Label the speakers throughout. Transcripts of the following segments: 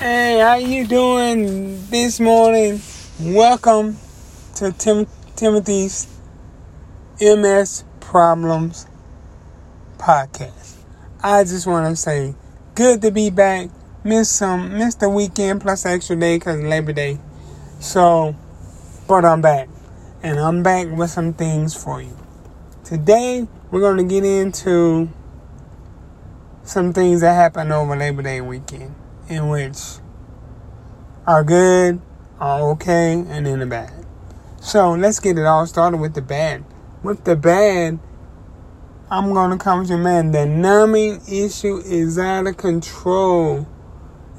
Speaker 1: Hey, how you doing this morning? Welcome to Tim- Timothy's MS Problems podcast. I just want to say, good to be back. Missed some, missed the weekend plus extra day because Labor Day. So, but I'm back, and I'm back with some things for you. Today, we're going to get into some things that happened over Labor Day weekend in which are good, are okay, and then the bad. So let's get it all started with the bad. With the bad, I'm gonna come to you, man. The numbing issue is out of control.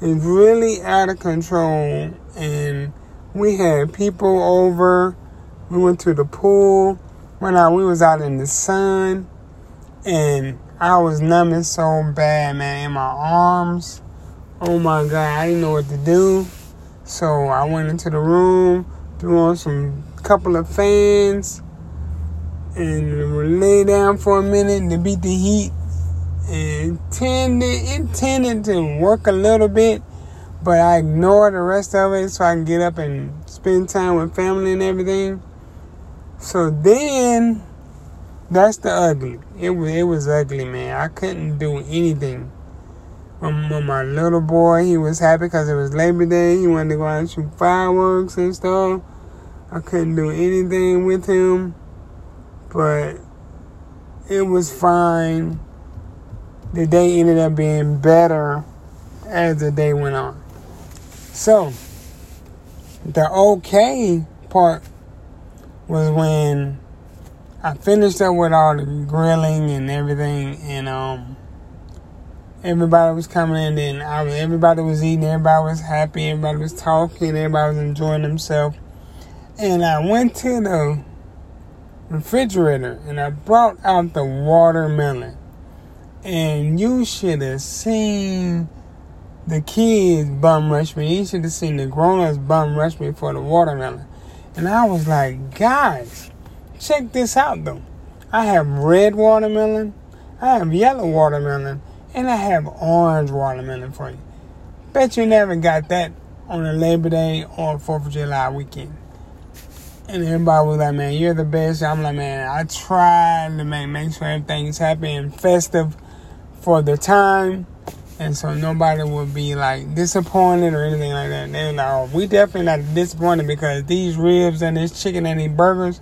Speaker 1: It's really out of control, and we had people over. We went to the pool. When I we was out in the sun, and I was numbing so bad, man, in my arms. Oh my god, I didn't know what to do. So I went into the room, threw on some couple of fans, and lay down for a minute to beat the heat. And tended, it tended to work a little bit, but I ignored the rest of it so I can get up and spend time with family and everything. So then that's the ugly. It was it was ugly, man. I couldn't do anything. When, when my little boy, he was happy because it was Labor Day. He wanted to go out and shoot fireworks and stuff. I couldn't do anything with him, but it was fine. The day ended up being better as the day went on. So, the okay part was when I finished up with all the grilling and everything, and um, everybody was coming in. And I, everybody was eating. Everybody was happy. Everybody was talking. Everybody was enjoying themselves. And I went to the refrigerator and I brought out the watermelon. And you should have seen the kids bum rush me. You should have seen the grown ups bum rush me for the watermelon. And I was like, guys Check this out though. I have red watermelon, I have yellow watermelon, and I have orange watermelon for you. Bet you never got that on a Labor Day or 4th of July weekend. And everybody was like, man, you're the best. I'm like, man, I tried to make, make sure everything's happy and festive for the time. And so nobody would be like disappointed or anything like that. They were like, oh, we definitely not disappointed because these ribs and this chicken and these burgers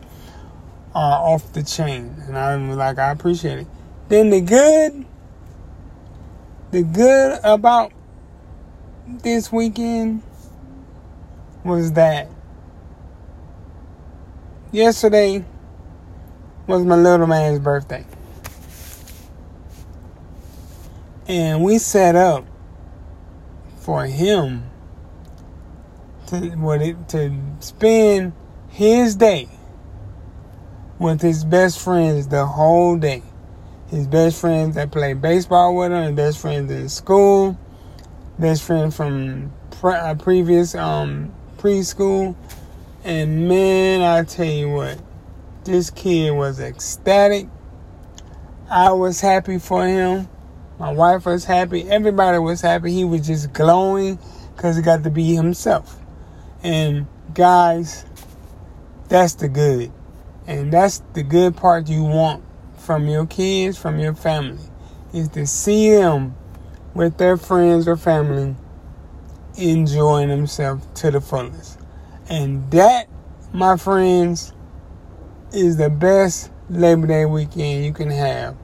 Speaker 1: are off the chain. And I'm like, I appreciate it. Then the good, the good about this weekend was that yesterday was my little man's birthday. And we set up for him to what it to spend his day with his best friends the whole day. His best friends that play baseball with him, and best friends in school, best friend from pre- uh, previous um, preschool. And man, I tell you what, this kid was ecstatic. I was happy for him. My wife was happy. Everybody was happy. He was just glowing because he got to be himself. And guys, that's the good. And that's the good part you want from your kids, from your family, is to see them with their friends or family enjoying themselves to the fullest. And that, my friends, is the best Labor Day weekend you can have.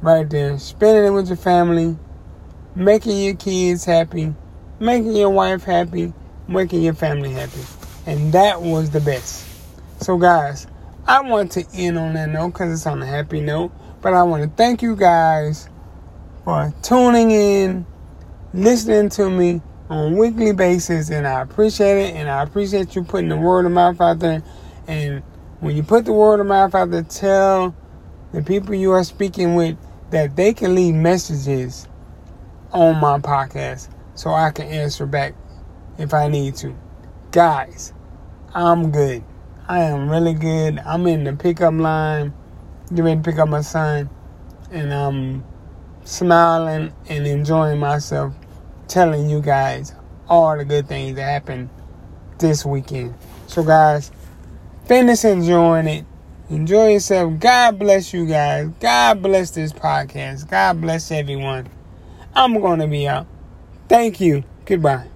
Speaker 1: Right there. Spending it with your family, making your kids happy, making your wife happy, making your family happy. And that was the best. So, guys, I want to end on that note because it's on a happy note. But I want to thank you guys for tuning in, listening to me on a weekly basis, and I appreciate it. And I appreciate you putting the word of mouth out there. And when you put the word of mouth out there, tell the people you are speaking with that they can leave messages on my podcast so I can answer back if I need to. Guys, I'm good. I am really good. I'm in the pickup line, getting ready to pick up my son, and I'm smiling and enjoying myself, telling you guys all the good things that happened this weekend. So, guys, finish enjoying it. Enjoy yourself. God bless you guys. God bless this podcast. God bless everyone. I'm going to be out. Thank you. Goodbye.